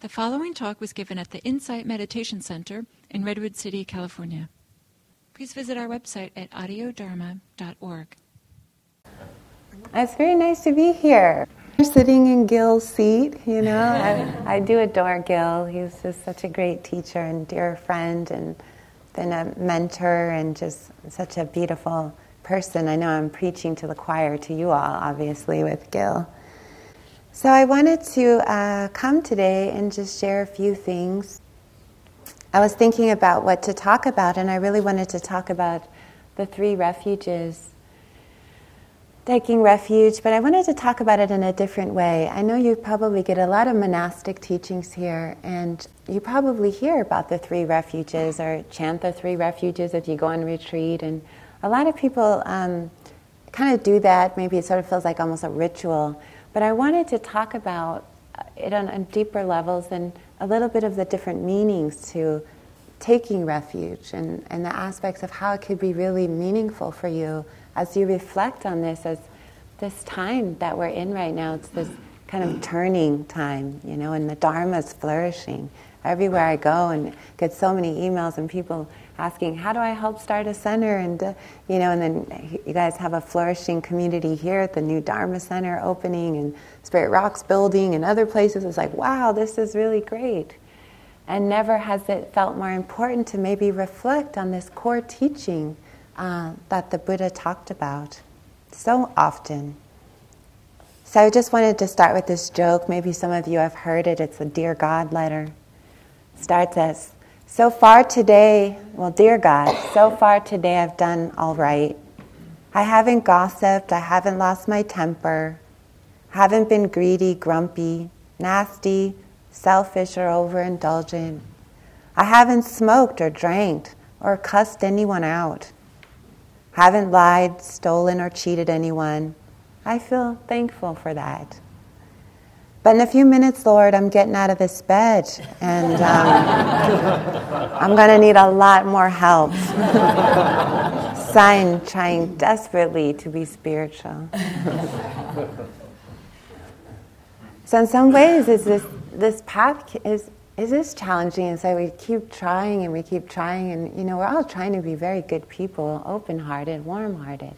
The following talk was given at the Insight Meditation Center in Redwood City, California. Please visit our website at audiodharma.org. It's very nice to be here. You're sitting in Gil's seat, you know, I, I do adore Gil. He's just such a great teacher and dear friend, and been a mentor, and just such a beautiful person. I know I'm preaching to the choir, to you all, obviously, with Gil. So I wanted to uh, come today and just share a few things. I was thinking about what to talk about, and I really wanted to talk about the three refuges. Taking refuge, but I wanted to talk about it in a different way. I know you probably get a lot of monastic teachings here, and you probably hear about the three refuges or chant the three refuges if you go on retreat. And a lot of people um, kind of do that. Maybe it sort of feels like almost a ritual. But I wanted to talk about uh, it on, on deeper levels and a little bit of the different meanings to taking refuge and, and the aspects of how it could be really meaningful for you as you reflect on this as this time that we're in right now. It's this kind of turning time, you know, and the Dharma is flourishing. Everywhere I go and get so many emails and people asking, how do I help start a center? And, uh, you know, and then you guys have a flourishing community here at the new Dharma Center opening and Spirit Rocks building and other places. It's like, wow, this is really great. And never has it felt more important to maybe reflect on this core teaching uh, that the Buddha talked about so often. So I just wanted to start with this joke. Maybe some of you have heard it. It's a Dear God letter. Starts as so far today, well, dear God, so far today I've done all right. I haven't gossiped, I haven't lost my temper, haven't been greedy, grumpy, nasty, selfish, or overindulgent. I haven't smoked or drank or cussed anyone out. Haven't lied, stolen, or cheated anyone. I feel thankful for that. But in a few minutes, Lord, I'm getting out of this bed and um, I'm going to need a lot more help. Sign trying desperately to be spiritual. so, in some ways, is this, this path is, is this challenging. And so we keep trying and we keep trying. And, you know, we're all trying to be very good people, open hearted, warm hearted.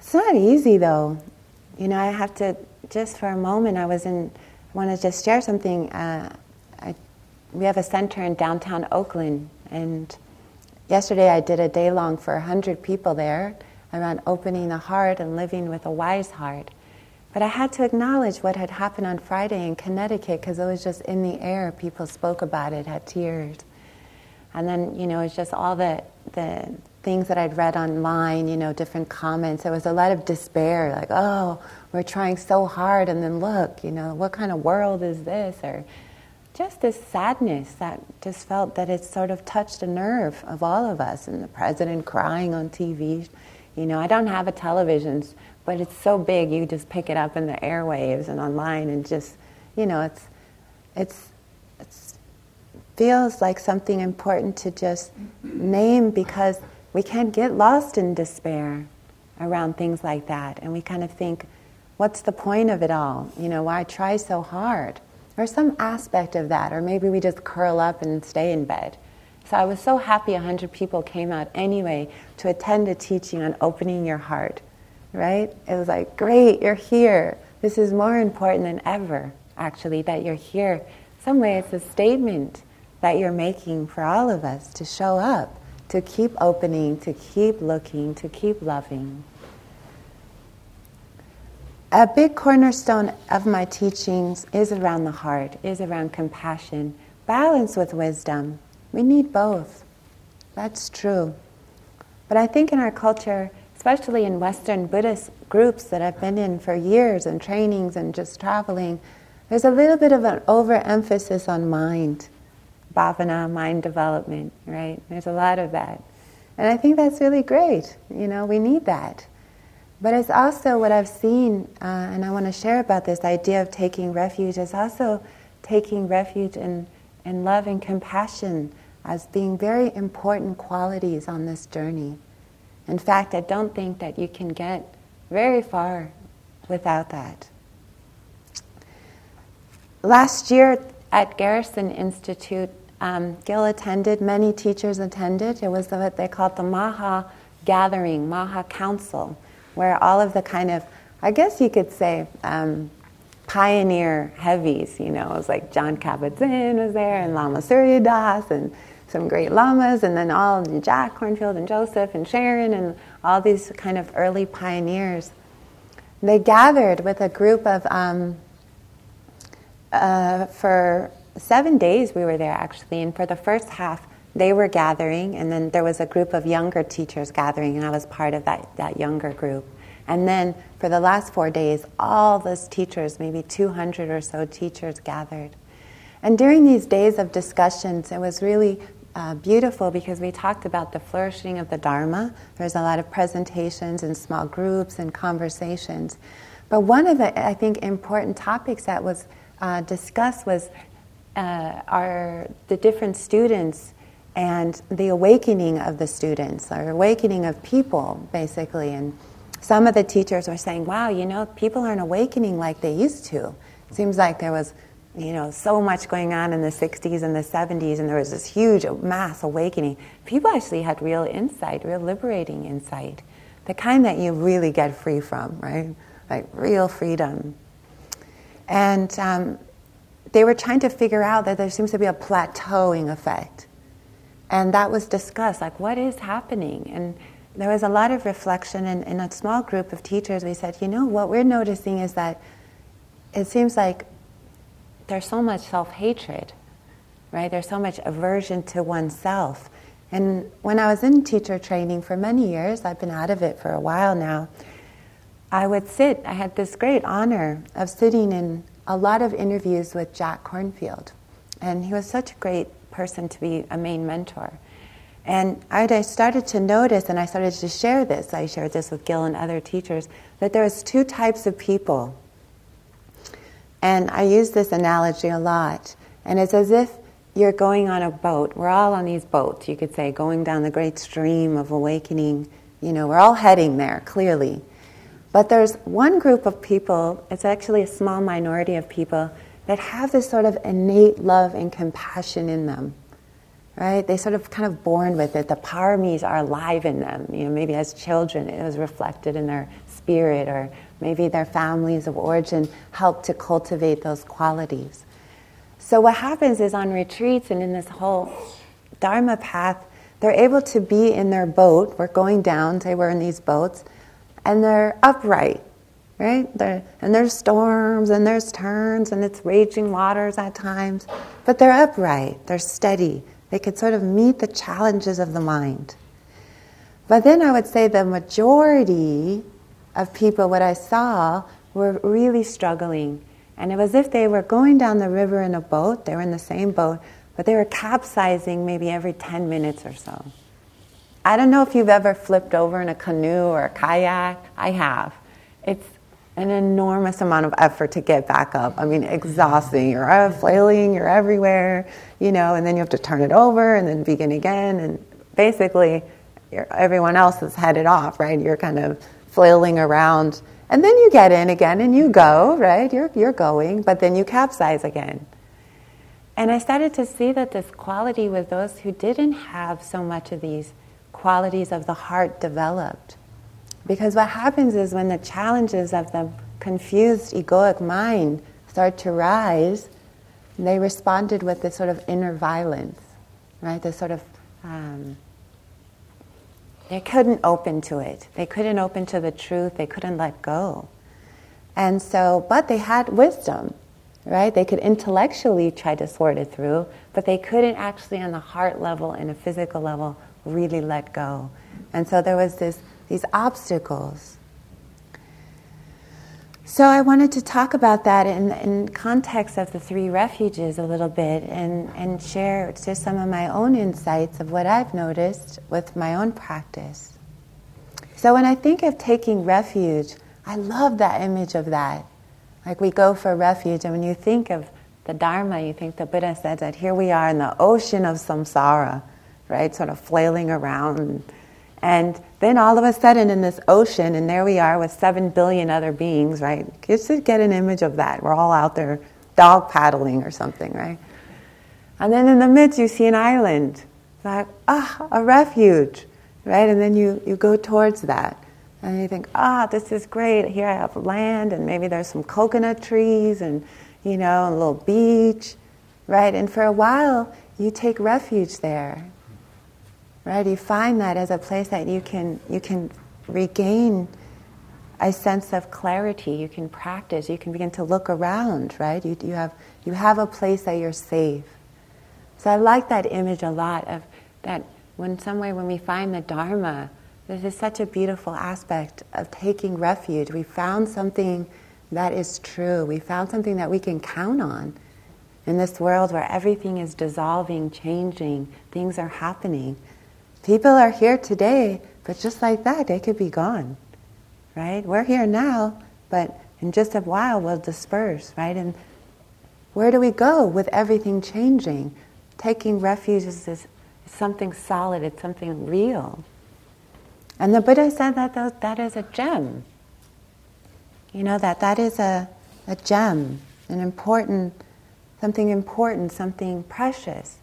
It's not easy, though. You know, I have to just for a moment, I was in, I want to just share something. Uh, I, we have a center in downtown Oakland, and yesterday I did a day long for 100 people there around opening the heart and living with a wise heart. But I had to acknowledge what had happened on Friday in Connecticut because it was just in the air. People spoke about it, had tears. And then, you know, it's just all the, the things that I'd read online, you know, different comments. There was a lot of despair, like, oh, we're trying so hard, and then look, you know, what kind of world is this? Or just this sadness that just felt that it sort of touched a nerve of all of us, and the president crying on TV. You know, I don't have a television, but it's so big you just pick it up in the airwaves and online, and just, you know, it's, it's, feels like something important to just name because we can't get lost in despair around things like that, and we kind of think, What's the point of it all? You know, why try so hard? Or some aspect of that, or maybe we just curl up and stay in bed. So I was so happy 100 people came out anyway to attend a teaching on opening your heart, right? It was like, great, you're here. This is more important than ever, actually, that you're here. Some way it's a statement that you're making for all of us to show up, to keep opening, to keep looking, to keep loving. A big cornerstone of my teachings is around the heart, is around compassion, balance with wisdom. We need both. That's true. But I think in our culture, especially in Western Buddhist groups that I've been in for years and trainings and just traveling, there's a little bit of an overemphasis on mind, bhavana, mind development, right? There's a lot of that. And I think that's really great. You know, we need that. But it's also what I've seen, uh, and I want to share about this idea of taking refuge, is also taking refuge in, in love and compassion as being very important qualities on this journey. In fact, I don't think that you can get very far without that. Last year, at Garrison Institute, um, Gil attended, many teachers attended. It was what they called the Maha Gathering, Maha Council, where all of the kind of, I guess you could say, um, pioneer heavies, you know, it was like Jon Kabat-Zinn was there and Lama Surya Das and some great lamas, and then all Jack Kornfield and Joseph and Sharon and all these kind of early pioneers. They gathered with a group of, um, uh, for seven days we were there actually, and for the first half they were gathering, and then there was a group of younger teachers gathering, and I was part of that, that younger group. And then for the last four days, all those teachers, maybe 200 or so teachers, gathered. And during these days of discussions, it was really uh, beautiful because we talked about the flourishing of the Dharma. There's a lot of presentations and small groups and conversations. But one of the, I think, important topics that was uh, discussed was uh, our, the different students and the awakening of the students, or awakening of people, basically. And some of the teachers were saying, wow, you know, people aren't awakening like they used to. It seems like there was you know, so much going on in the 60s and the 70s, and there was this huge mass awakening. People actually had real insight, real liberating insight, the kind that you really get free from, right? Like real freedom. And um, they were trying to figure out that there seems to be a plateauing effect. And that was discussed, like, what is happening? And there was a lot of reflection, and in a small group of teachers, we said, you know, what we're noticing is that it seems like there's so much self hatred, right? There's so much aversion to oneself. And when I was in teacher training for many years, I've been out of it for a while now, I would sit, I had this great honor of sitting in a lot of interviews with Jack Kornfield. And he was such a great person to be a main mentor. And I started to notice, and I started to share this, I shared this with Gil and other teachers, that there was two types of people and I use this analogy a lot. And it's as if you're going on a boat. We're all on these boats, you could say, going down the great stream of awakening. You know, we're all heading there, clearly. But there's one group of people, it's actually a small minority of people, that have this sort of innate love and compassion in them. Right? They sort of kind of born with it. The paramis are alive in them. You know, maybe as children it was reflected in their spirit or Maybe their families of origin helped to cultivate those qualities. So, what happens is on retreats and in this whole Dharma path, they're able to be in their boat. We're going down, say we're in these boats, and they're upright, right? And there's storms and there's turns and it's raging waters at times, but they're upright, they're steady. They could sort of meet the challenges of the mind. But then I would say the majority of people, what I saw, were really struggling. And it was as if they were going down the river in a boat, they were in the same boat, but they were capsizing maybe every 10 minutes or so. I don't know if you've ever flipped over in a canoe or a kayak. I have. It's an enormous amount of effort to get back up. I mean, exhausting. You're flailing, you're everywhere, you know, and then you have to turn it over and then begin again. And basically, everyone else is headed off, right? You're kind of flailing around. And then you get in again and you go, right? You're, you're going, but then you capsize again. And I started to see that this quality with those who didn't have so much of these qualities of the heart developed. Because what happens is when the challenges of the confused egoic mind start to rise, they responded with this sort of inner violence, right? This sort of um, they couldn't open to it. They couldn't open to the truth. They couldn't let go. And so, but they had wisdom, right? They could intellectually try to sort it through, but they couldn't actually, on the heart level and a physical level, really let go. And so there was this, these obstacles. So I wanted to talk about that in, in context of the three refuges a little bit and, and share just some of my own insights of what I've noticed with my own practice. So when I think of taking refuge, I love that image of that. Like we go for refuge, and when you think of the Dharma, you think the Buddha said that here we are in the ocean of samsara, right? Sort of flailing around and then all of a sudden, in this ocean, and there we are with seven billion other beings, right? Just to get an image of that. We're all out there dog paddling or something, right? And then in the midst, you see an island. Like, ah, a refuge, right? And then you, you go towards that. And you think, ah, this is great. Here I have land, and maybe there's some coconut trees, and, you know, a little beach, right? And for a while, you take refuge there, right? You find that as a place that you can, you can regain a sense of clarity. You can practice. You can begin to look around, right? You, you, have, you have a place that you're safe. So I like that image a lot of that when some way when we find the Dharma, this is such a beautiful aspect of taking refuge. We found something that is true. We found something that we can count on in this world where everything is dissolving, changing, things are happening. People are here today, but just like that, they could be gone, right? We're here now, but in just a while we'll disperse, right? And where do we go with everything changing? Taking refuge is, is something solid, it's something real. And the Buddha said that that is a gem. You know, that that is a, a gem, an important something important, something precious,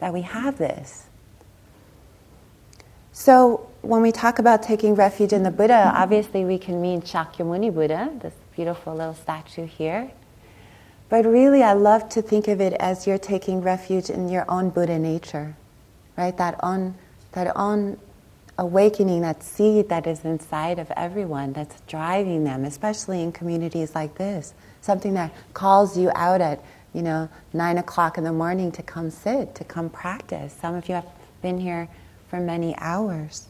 that we have this. So, when we talk about taking refuge in the Buddha, obviously we can mean Shakyamuni Buddha, this beautiful little statue here. But really, I love to think of it as you're taking refuge in your own Buddha nature, right? That own, that own awakening, that seed that is inside of everyone that's driving them, especially in communities like this. Something that calls you out at you know, nine o'clock in the morning to come sit, to come practice. Some of you have been here for many hours.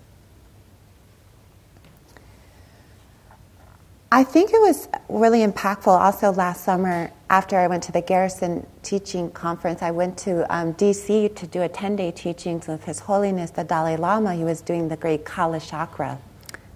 I think it was really impactful also last summer after I went to the Garrison Teaching Conference. I went to um, DC to do a 10 day teaching with His Holiness the Dalai Lama. He was doing the great Kalachakra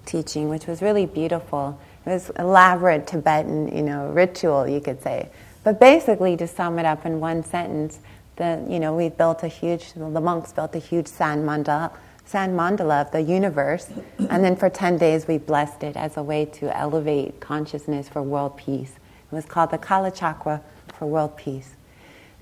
teaching, which was really beautiful. It was elaborate Tibetan, you know, ritual, you could say. But basically, to sum it up in one sentence, the, you know, we built a huge, the monks built a huge sand mandala, sand mandala of the universe, and then for 10 days we blessed it as a way to elevate consciousness for world peace. It was called the Kala Chakra for world peace.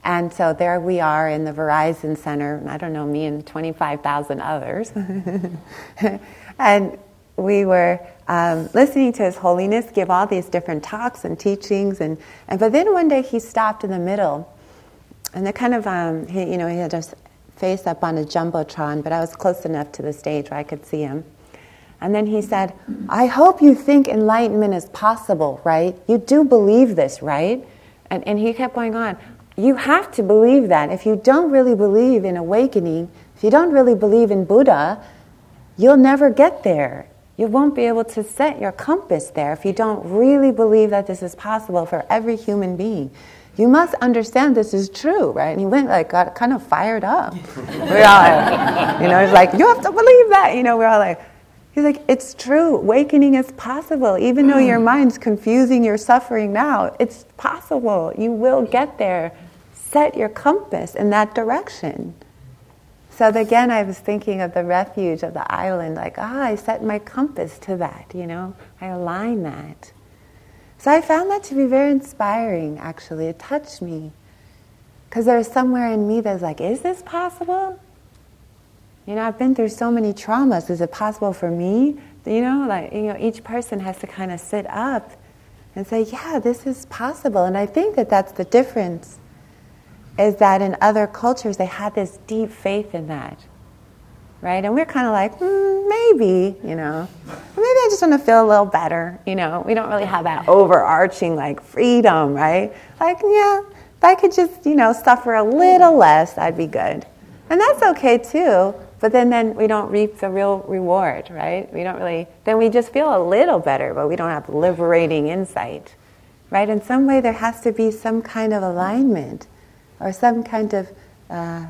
And so there we are in the Verizon Center, I don't know, me and 25,000 others. and we were um, listening to His Holiness give all these different talks and teachings, and, and but then one day he stopped in the middle, and the kind of um, he, you know he had his face up on a jumbotron, but I was close enough to the stage where I could see him. And then he said, "I hope you think enlightenment is possible, right? You do believe this, right?" And and he kept going on. You have to believe that. If you don't really believe in awakening, if you don't really believe in Buddha, you'll never get there. You won't be able to set your compass there if you don't really believe that this is possible for every human being. You must understand this is true, right? And he went like got kind of fired up. we're all like, you know, he's like, you have to believe that. You know, we're all like, he's like, it's true. Awakening is possible, even though your mind's confusing your suffering now. It's possible. You will get there. Set your compass in that direction. So again, I was thinking of the refuge of the island, like, ah, I set my compass to that, you know, I align that. So I found that to be very inspiring, actually. It touched me. Because there's somewhere in me that's like, is this possible? You know, I've been through so many traumas. Is it possible for me? You know, like, you know, each person has to kind of sit up and say, yeah, this is possible. And I think that that's the difference is that in other cultures they had this deep faith in that right? And we're kind of like mm, maybe you know? Maybe i just want to feel a little better you know? We don't really have that overarching like freedom right? Like yeah if i could just you know suffer a little less I'd be good. And that's okay too but then then we don't reap the real reward right? We don't really then we just feel a little better but we don't have liberating insight right? In some way there has to be some kind of alignment or some kind of uh,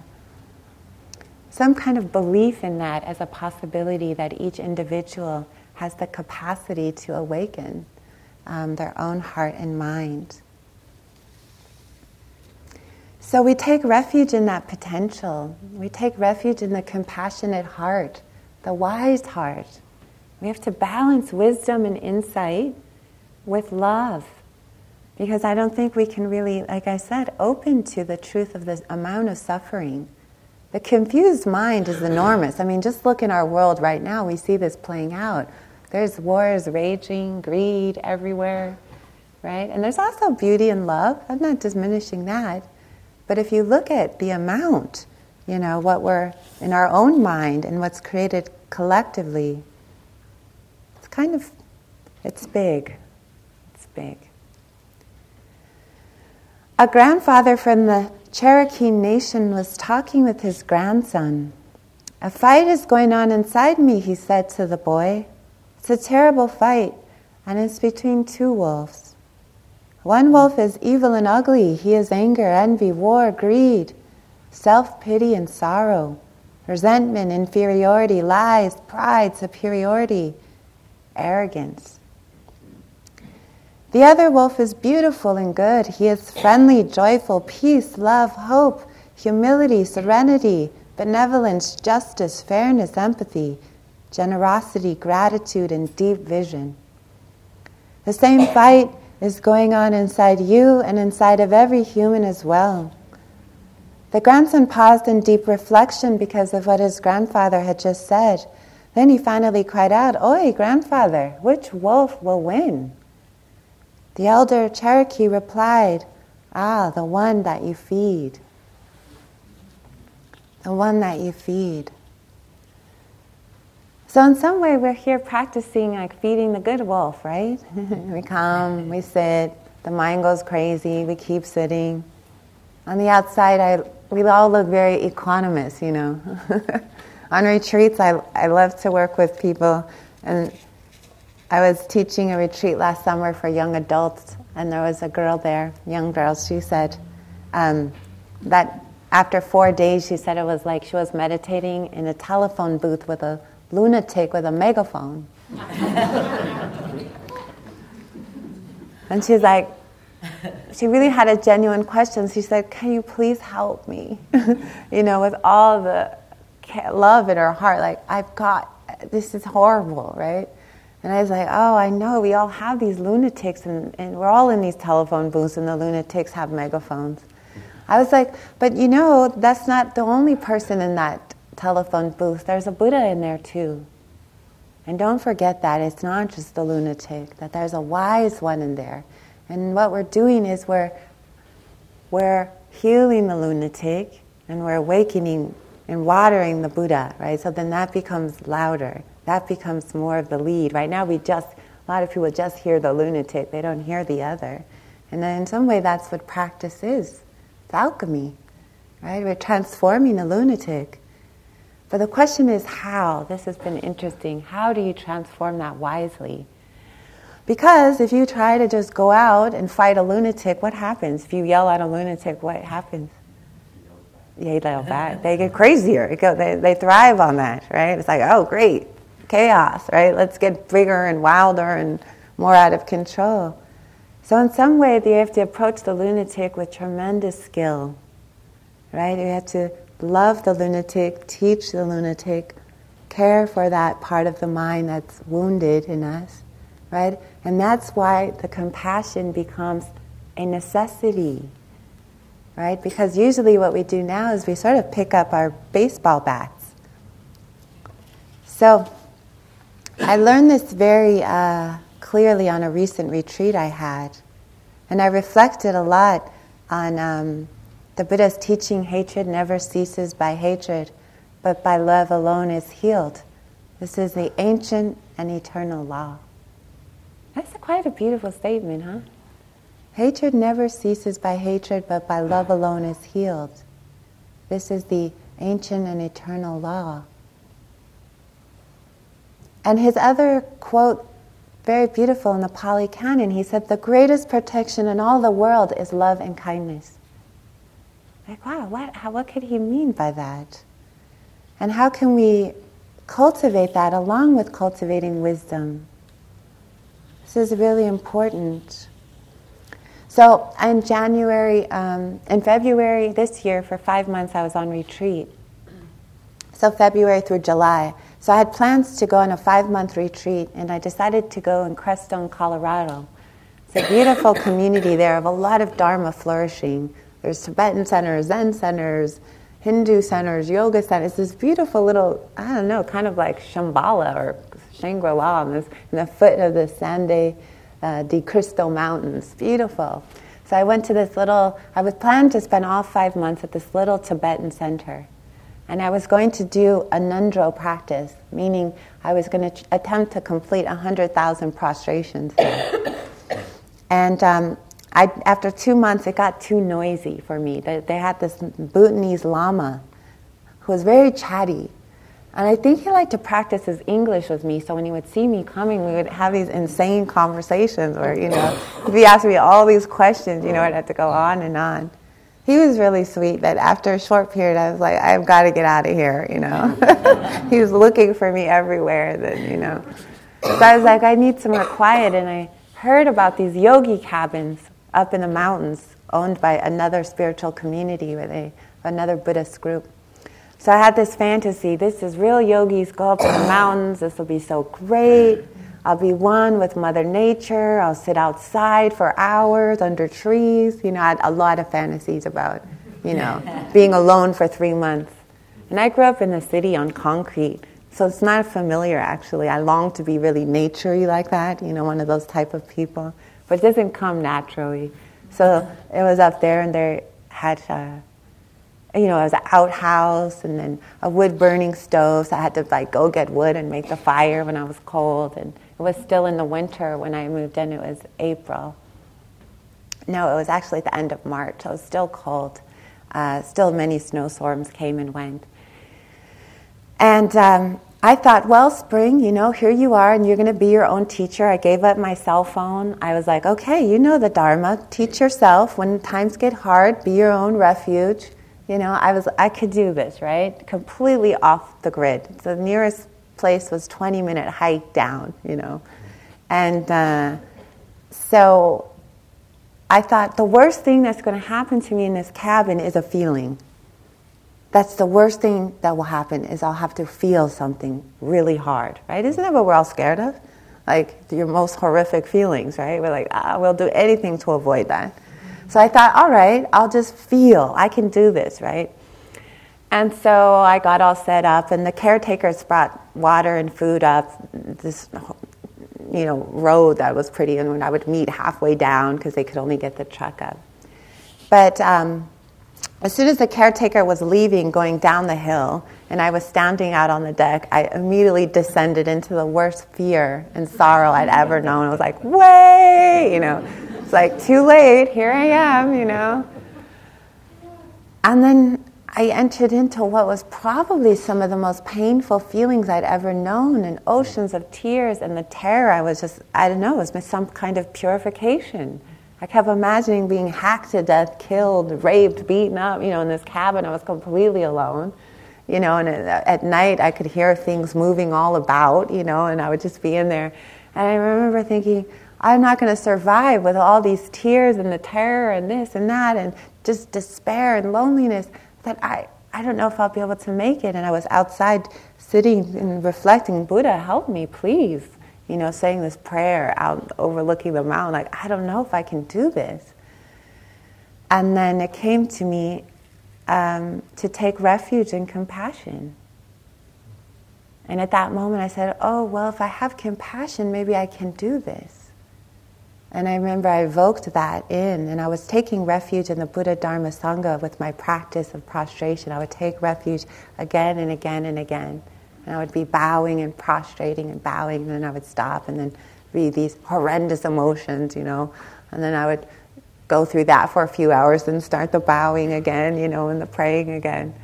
some kind of belief in that as a possibility that each individual has the capacity to awaken um, their own heart and mind. So we take refuge in that potential. We take refuge in the compassionate heart, the wise heart. We have to balance wisdom and insight with love Because I don't think we can really, like I said, open to the truth of the amount of suffering. The confused mind is enormous. I mean, just look in our world right now, we see this playing out. There's wars raging, greed everywhere, right? And there's also beauty and love. I'm not diminishing that. But if you look at the amount, you know, what we're in our own mind and what's created collectively, it's kind of, it's big. It's big. A grandfather from the Cherokee Nation was talking with his grandson. A fight is going on inside me, he said to the boy. It's a terrible fight, and it's between two wolves. One wolf is evil and ugly. He is anger, envy, war, greed, self pity, and sorrow, resentment, inferiority, lies, pride, superiority, arrogance. The other wolf is beautiful and good. He is friendly, joyful, peace, love, hope, humility, serenity, benevolence, justice, fairness, empathy, generosity, gratitude, and deep vision. The same fight is going on inside you and inside of every human as well. The grandson paused in deep reflection because of what his grandfather had just said. Then he finally cried out, Oi, grandfather, which wolf will win? The elder Cherokee replied, Ah, the one that you feed. The one that you feed. So, in some way, we're here practicing like feeding the good wolf, right? we come, we sit, the mind goes crazy, we keep sitting. On the outside, I, we all look very equanimous, you know. On retreats, I, I love to work with people, and I was teaching a retreat last summer for young adults, and there was a girl there, young girl. She said um, that after four days, she said it was like she was meditating in a telephone booth with a lunatic with a megaphone. and she's like, she really had a genuine question. She said, Can you please help me? you know, with all the love in her heart, like, I've got, this is horrible, right? And I was like, oh, I know, we all have these lunatics, and, and we're all in these telephone booths, and the lunatics have megaphones. I was like, but you know, that's not the only person in that telephone booth. There's a Buddha in there too. And don't forget that it's not just the lunatic, that there's a wise one in there. And what we're doing is we're, we're healing the lunatic and we're awakening and watering the Buddha, right? So then that becomes louder. That becomes more of the lead. Right now, we just, a lot of people just hear the lunatic, they don't hear the other. And then in some way, that's what practice is it's alchemy, right? We're transforming the lunatic. But the question is how? This has been interesting. How do you transform that wisely? Because if you try to just go out and fight a lunatic, what happens? If you yell at a lunatic, what happens? They yell back. They get crazier. They, they thrive on that, right? It's like, oh, great chaos, right? Let's get bigger and wilder and more out of control. So, in some way, you have to approach the lunatic with tremendous skill, right? You have to love the lunatic, teach the lunatic, care for that part of the mind that's wounded in us, right? And that's why the compassion becomes a necessity, right? Because usually what we do now is we sort of pick up our baseball bats. So, I learned this very uh, clearly on a recent retreat I had. And I reflected a lot on um, the Buddha's teaching hatred never ceases by hatred, but by love alone is healed. This is the ancient and eternal law. That's quite a beautiful statement, huh? Hatred never ceases by hatred, but by love alone is healed. This is the ancient and eternal law. And his other quote, very beautiful in the Pali Canon, he said, The greatest protection in all the world is love and kindness. Like, wow, what, how, what could he mean by that? And how can we cultivate that along with cultivating wisdom? This is really important. So, in January, um, in February this year, for five months, I was on retreat. So, February through July. So I had plans to go on a five month retreat, and I decided to go in Crestone, Colorado. It's a beautiful community there of a lot of Dharma flourishing. There's Tibetan centers, Zen centers, Hindu centers, yoga centers. It's this beautiful little, I don't know, kind of like Shambhala or Shangri-La in, this, in the foot of the Sangre uh, de Cristo Mountains. Beautiful. So I went to this little, I was planned to spend all five months at this little Tibetan center. And I was going to do a ngondro practice, meaning I was going to attempt to complete 100,000 prostrations. and um, I, after two months, it got too noisy for me. They, they had this Bhutanese lama who was very chatty. And I think he liked to practice his English with me, so when he would see me coming, we would have these insane conversations where, you know, be asking me all these questions, you know, I'd have to go on and on. He was really sweet, but after a short period, I was like, I've got to get out of here, you know. he was looking for me everywhere, then, you know. So I was like, I need some more quiet, and I heard about these yogi cabins up in the mountains owned by another spiritual community with a, another Buddhist group. So I had this fantasy this is real yogis go up in the mountains, this will be so great. I'll be one with Mother Nature. I'll sit outside for hours under trees. You know, I had a lot of fantasies about, you know, being alone for three months. And I grew up in the city on concrete, so it's not familiar actually. I long to be really naturey like that, you know, one of those type of people but it doesn't come naturally. So it was up there, and they had, uh, you know, it was an outhouse, and then a wood burning stove. So I had to like go get wood and make the fire when I was cold, and it was still in the winter when I moved in. It was April. No, it was actually the end of March. It was still cold. Uh, still, many snowstorms came and went. And um, I thought, well, Spring, you know, here you are and you're going to be your own teacher. I gave up my cell phone. I was like, okay, you know the Dharma. Teach yourself. When times get hard, be your own refuge. You know, I was, I could do this, right? Completely off the grid. The nearest place was 20 minute hike down, you know. And uh, so I thought the worst thing that's going to happen to me in this cabin is a feeling that's the worst thing that will happen is I'll have to feel something really hard, right? Isn't that what we're all scared of? Like your most horrific feelings, right? We're like, ah, we'll do anything to avoid that. So I thought, all right, I'll just feel. I can do this, right? And so I got all set up, and the caretakers brought water and food up this, you know, road that was pretty, and I would meet halfway down because they could only get the truck up. But um, as soon as the caretaker was leaving, going down the hill, and I was standing out on the deck, I immediately descended into the worst fear and sorrow I'd ever known. I was like, way, you know, it's like too late, here I am, you know. And then I entered into what was probably some of the most painful feelings I'd ever known, and oceans of tears and the terror. I was just, I don't know, it was some kind of purification. I kept imagining being hacked to death, killed, raped, beaten up, you know, in this cabin. I was completely alone, you know, and at night I could hear things moving all about, you know, and I would just be in there. And I remember thinking, I'm not going to survive with all these tears and the terror and this and that and just despair and loneliness that I, I don't know if I'll be able to make it. And I was outside sitting and reflecting, Buddha, help me, please you know, saying this prayer out overlooking the mountain, like, I don't know if I can do this. And then it came to me um, to take refuge in compassion. And at that moment, I said, Oh, well, if I have compassion, maybe I can do this. And I remember I evoked that in, and I was taking refuge in the Buddha Dharma Sangha with my practice of prostration. I would take refuge again and again and again. And I would be bowing and prostrating and bowing, and then I would stop and then read these horrendous emotions, you know. And then I would go through that for a few hours and start the bowing again, you know, and the praying again.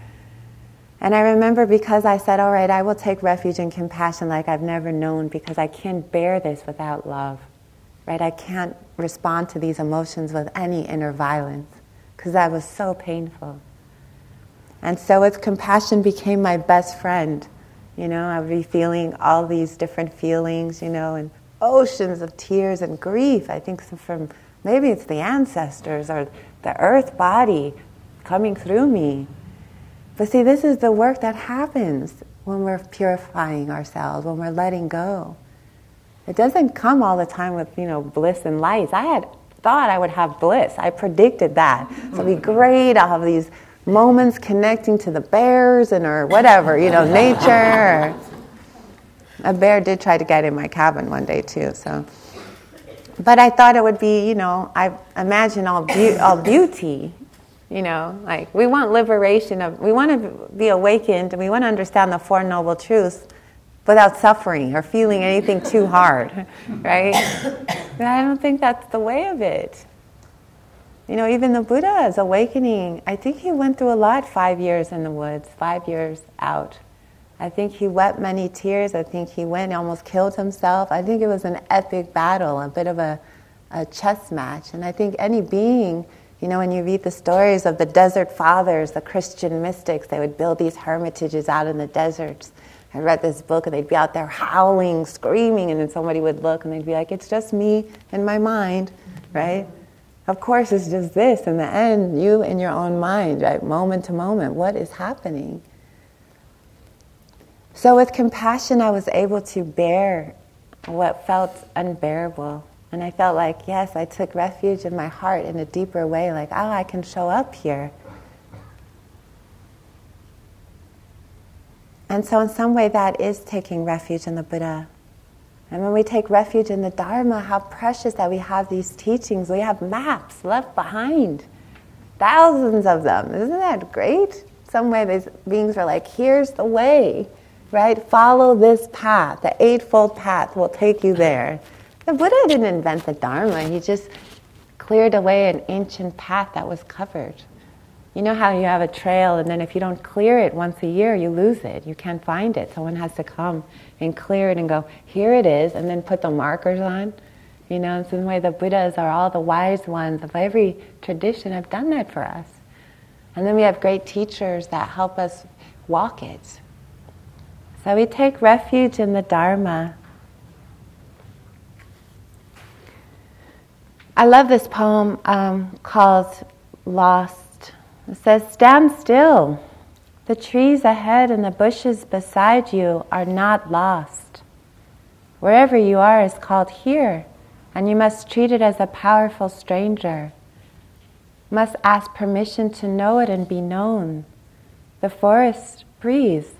And I remember because I said, All right, I will take refuge in compassion like I've never known because I can't bear this without love, right? I can't respond to these emotions with any inner violence because that was so painful. And so, as compassion became my best friend, you know, I would be feeling all these different feelings, you know, and oceans of tears and grief. I think from maybe it's the ancestors or the earth body coming through me. But see, this is the work that happens when we're purifying ourselves, when we're letting go. It doesn't come all the time with, you know, bliss and lights. I had thought I would have bliss. I predicted that. So it'd be mm. great. I'll have these moments connecting to the bears and or whatever, you know, nature. a bear did try to get in my cabin one day too, so. But I thought it would be, you know, I imagine all, be- all beauty, you know, like we want liberation of, we want to be awakened and we want to understand the Four Noble Truths without suffering or feeling anything too hard, right? But I don't think that's the way of it. You know, even the Buddha is awakening. I think he went through a lot five years in the woods, five years out. I think he wept many tears. I think he went almost killed himself. I think it was an epic battle, a bit of a, a chess match. And I think any being, you know, when you read the stories of the desert fathers, the Christian mystics, they would build these hermitages out in the deserts. I read this book and they'd be out there howling, screaming, and then somebody would look and they'd be like, it's just me and my mind, right? Of course, it's just this. In the end, you in your own mind, right? Moment to moment, what is happening? So, with compassion, I was able to bear what felt unbearable. And I felt like, yes, I took refuge in my heart in a deeper way, like, oh, I can show up here. And so, in some way, that is taking refuge in the Buddha. And when we take refuge in the Dharma, how precious that we have these teachings. We have maps left behind, thousands of them. Isn't that great? Some way, these beings are like, here's the way, right? Follow this path. The Eightfold Path will take you there. The Buddha didn't invent the Dharma, he just cleared away an ancient path that was covered. You know how you have a trail, and then if you don't clear it once a year, you lose it. You can't find it. Someone has to come and clear it and go, here it is, and then put the markers on. You know, in some way, the Buddhas are all the wise ones of every tradition have done that for us. And then we have great teachers that help us walk it. So we take refuge in the Dharma. I love this poem um, called Lost it says, Stand still. The trees ahead and the bushes beside you are not lost. Wherever you are is called here, and you must treat it as a powerful stranger. Must ask permission to know it and be known. The forest breathes.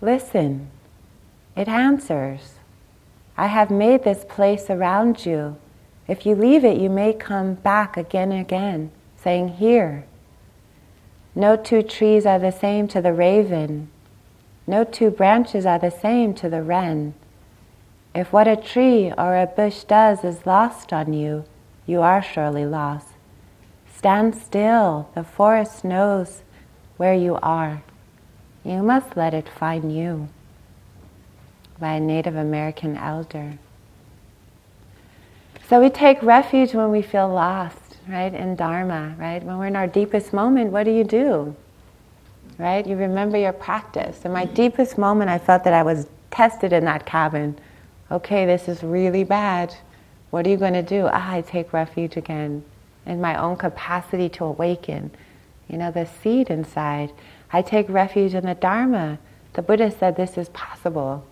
Listen. It answers. I have made this place around you. If you leave it, you may come back again and again, saying, Here. No two trees are the same to the raven. No two branches are the same to the wren. If what a tree or a bush does is lost on you, you are surely lost. Stand still, the forest knows where you are. You must let it find you. By a Native American elder. So we take refuge when we feel lost right? In Dharma, right? When we're in our deepest moment, what do you do? Right? You remember your practice. In my deepest moment, I felt that I was tested in that cabin. Okay, this is really bad. What are you going to do? Ah, I take refuge again in my own capacity to awaken. You know, the seed inside. I take refuge in the Dharma. The Buddha said this is possible,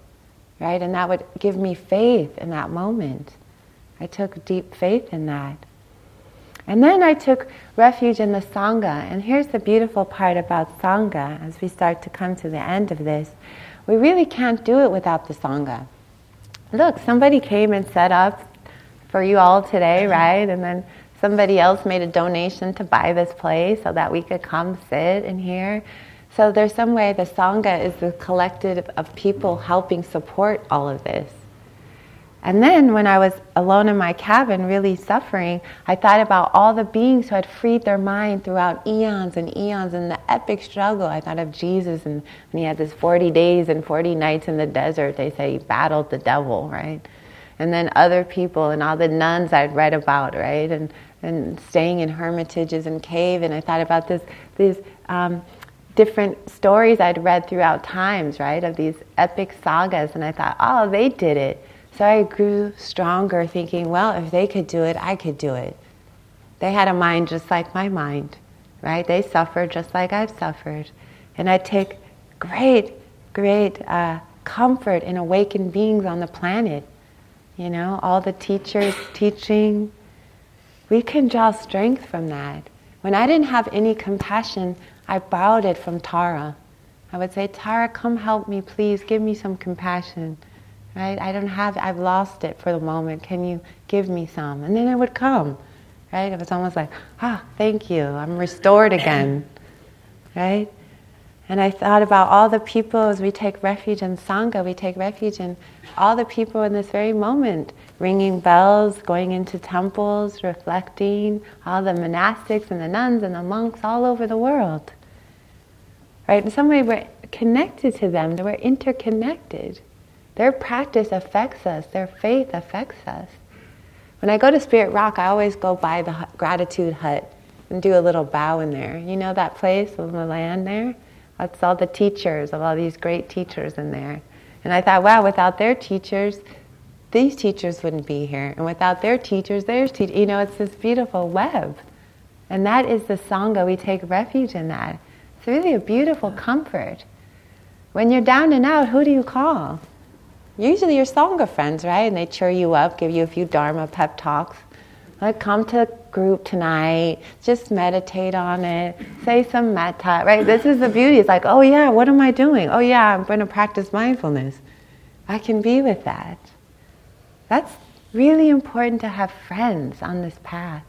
right? And that would give me faith in that moment. I took deep faith in that. And then I took refuge in the Sangha. And here's the beautiful part about Sangha as we start to come to the end of this. We really can't do it without the Sangha. Look, somebody came and set up for you all today, mm-hmm. right? And then somebody else made a donation to buy this place so that we could come sit in here. So there's some way the Sangha is the collective of people helping support all of this. And then when I was alone in my cabin, really suffering, I thought about all the beings who had freed their mind throughout eons and eons in the epic struggle. I thought of Jesus and when he had this 40 days and 40 nights in the desert, they say he battled the devil, right? And then other people and all the nuns I'd read about, right? And, and staying in hermitages and cave. And I thought about this, these um, different stories I'd read throughout times, right? Of these epic sagas. And I thought, oh, they did it so I grew stronger, thinking, well, if they could do it, I could do it. They had a mind just like my mind, right? They suffered just like I've suffered. And I take great, great uh, comfort in awakened beings on the planet you know, all the teachers teaching. We can draw strength from that. When I didn't have any compassion, I borrowed it from Tara. I would say, Tara, come help me, please. Give me some compassion. Right? I don't have, I've lost it for the moment. Can you give me some? And then it would come. Right? It was almost like, ah, thank you. I'm restored again. Right? And I thought about all the people as we take refuge in Sangha, we take refuge in all the people in this very moment, ringing bells, going into temples, reflecting, all the monastics and the nuns and the monks all over the world. Right? In some way, we're connected to them, we're interconnected. Their practice affects us, their faith affects us. When I go to Spirit Rock, I always go by the gratitude hut and do a little bow in there. You know that place on the land there? That's all the teachers of all these great teachers in there. And I thought, wow, without their teachers, these teachers wouldn't be here. And without their teachers, there's teachers. You know, it's this beautiful web. And that is the Sangha. We take refuge in that. It's really a beautiful comfort. When you're down and out, who do you call? Usually your Sangha friends, right? And they cheer you up, give you a few Dharma pep talks. Like, come to group tonight, just meditate on it, say some metta, right? This is the beauty. It's like, oh yeah, what am I doing? Oh yeah, I'm going to practice mindfulness. I can be with that. That's really important to have friends on this path.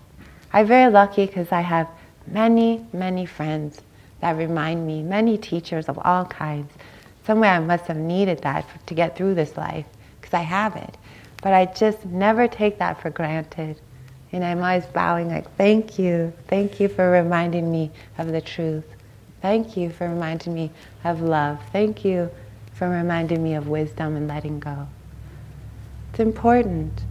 I'm very lucky because I have many, many friends that remind me, many teachers of all kinds. Somewhere I must have needed that to get through this life because I have it. But I just never take that for granted. And I'm always bowing, like, thank you. Thank you for reminding me of the truth. Thank you for reminding me of love. Thank you for reminding me of wisdom and letting go. It's important.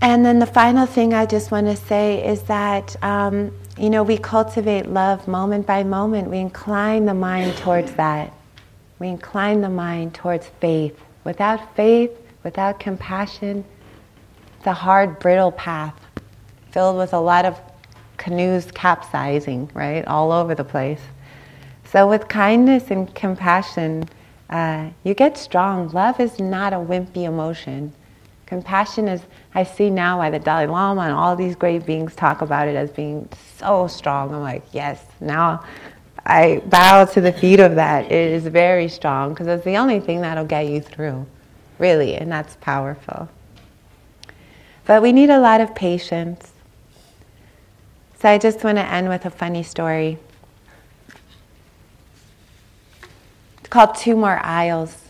And then the final thing I just want to say is that, um, you know, we cultivate love moment by moment. We incline the mind towards that. We incline the mind towards faith. Without faith, without compassion, it's a hard, brittle path filled with a lot of canoes capsizing, right, all over the place. So, with kindness and compassion, uh, you get strong. Love is not a wimpy emotion. Compassion is, I see now why the Dalai Lama and all these great beings talk about it as being so strong. I'm like, yes, now I bow to the feet of that. It is very strong because it's the only thing that'll get you through really, and that's powerful. But we need a lot of patience. So I just want to end with a funny story. It's called Two More Aisles.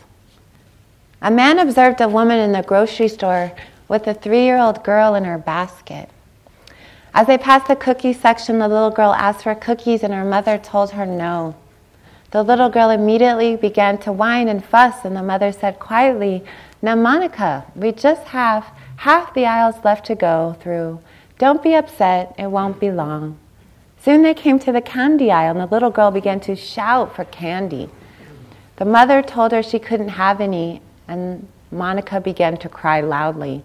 A man observed a woman in the grocery store with a three year old girl in her basket. As they passed the cookie section, the little girl asked for cookies, and her mother told her no. The little girl immediately began to whine and fuss, and the mother said quietly, Now, Monica, we just have half the aisles left to go through. Don't be upset, it won't be long. Soon they came to the candy aisle, and the little girl began to shout for candy. The mother told her she couldn't have any, and Monica began to cry loudly.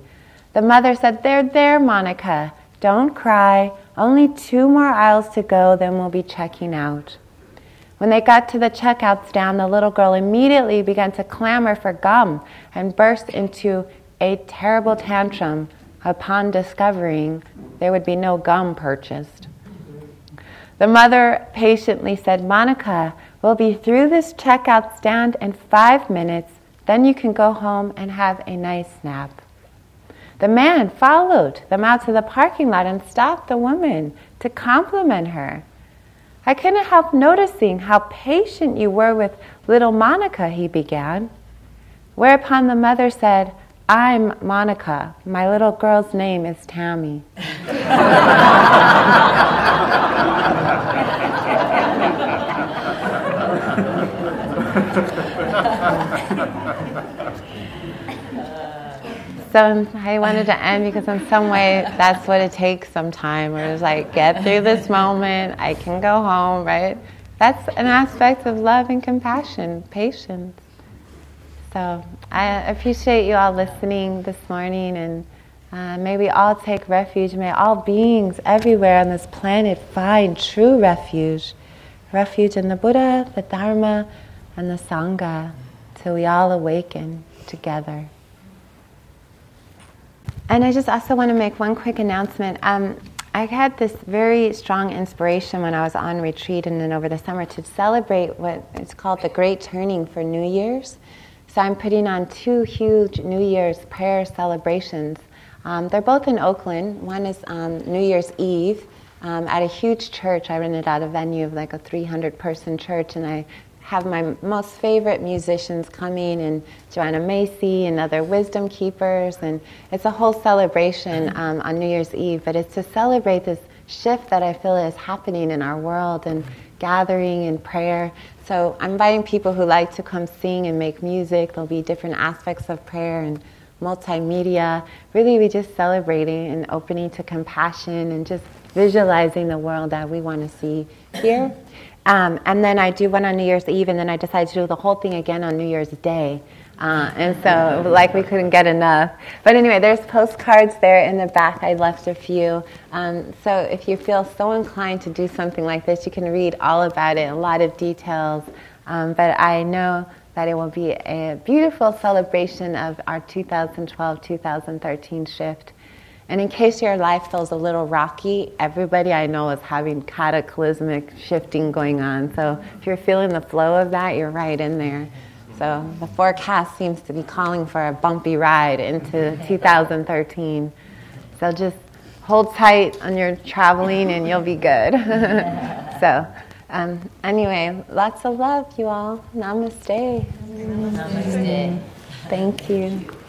The mother said, There, there, Monica, don't cry. Only two more aisles to go, then we'll be checking out. When they got to the checkout stand, the little girl immediately began to clamor for gum and burst into a terrible tantrum upon discovering there would be no gum purchased. The mother patiently said, Monica, we'll be through this checkout stand in five minutes, then you can go home and have a nice nap. The man followed them out to the parking lot and stopped the woman to compliment her. I couldn't help noticing how patient you were with little Monica, he began. Whereupon the mother said, I'm Monica. My little girl's name is Tammy. so I wanted to end because in some way that's what it takes sometime where it's like get through this moment, I can go home, right? That's an aspect of love and compassion, patience. So I appreciate you all listening this morning and uh, may we all take refuge. May all beings everywhere on this planet find true refuge. Refuge in the Buddha, the Dharma, and the Sangha till we all awaken together. And I just also want to make one quick announcement. Um, I had this very strong inspiration when I was on retreat and then over the summer to celebrate what is called the Great Turning for New Year's. So I'm putting on two huge New Year's prayer celebrations. Um, they're both in Oakland. One is um, New Year's Eve um, at a huge church. I rented out a venue of like a 300 person church, and I have my most favorite musicians coming and Joanna Macy and other wisdom keepers. And it's a whole celebration um, on New Year's Eve, but it's to celebrate this shift that I feel is happening in our world and gathering and prayer. So I'm inviting people who like to come sing and make music. There'll be different aspects of prayer and multimedia. Really, we're just celebrating and opening to compassion and just visualizing the world that we want to see here. Um, and then I do one on New Year's Eve, and then I decided to do the whole thing again on New Year's Day. Uh, and so, like, we couldn't get enough. But anyway, there's postcards there in the back. I left a few. Um, so, if you feel so inclined to do something like this, you can read all about it, a lot of details. Um, but I know that it will be a beautiful celebration of our 2012 2013 shift. And in case your life feels a little rocky, everybody I know is having cataclysmic shifting going on. So if you're feeling the flow of that, you're right in there. So the forecast seems to be calling for a bumpy ride into 2013. So just hold tight on your traveling and you'll be good. so um, anyway, lots of love, you all. Namaste. Namaste. Thank you.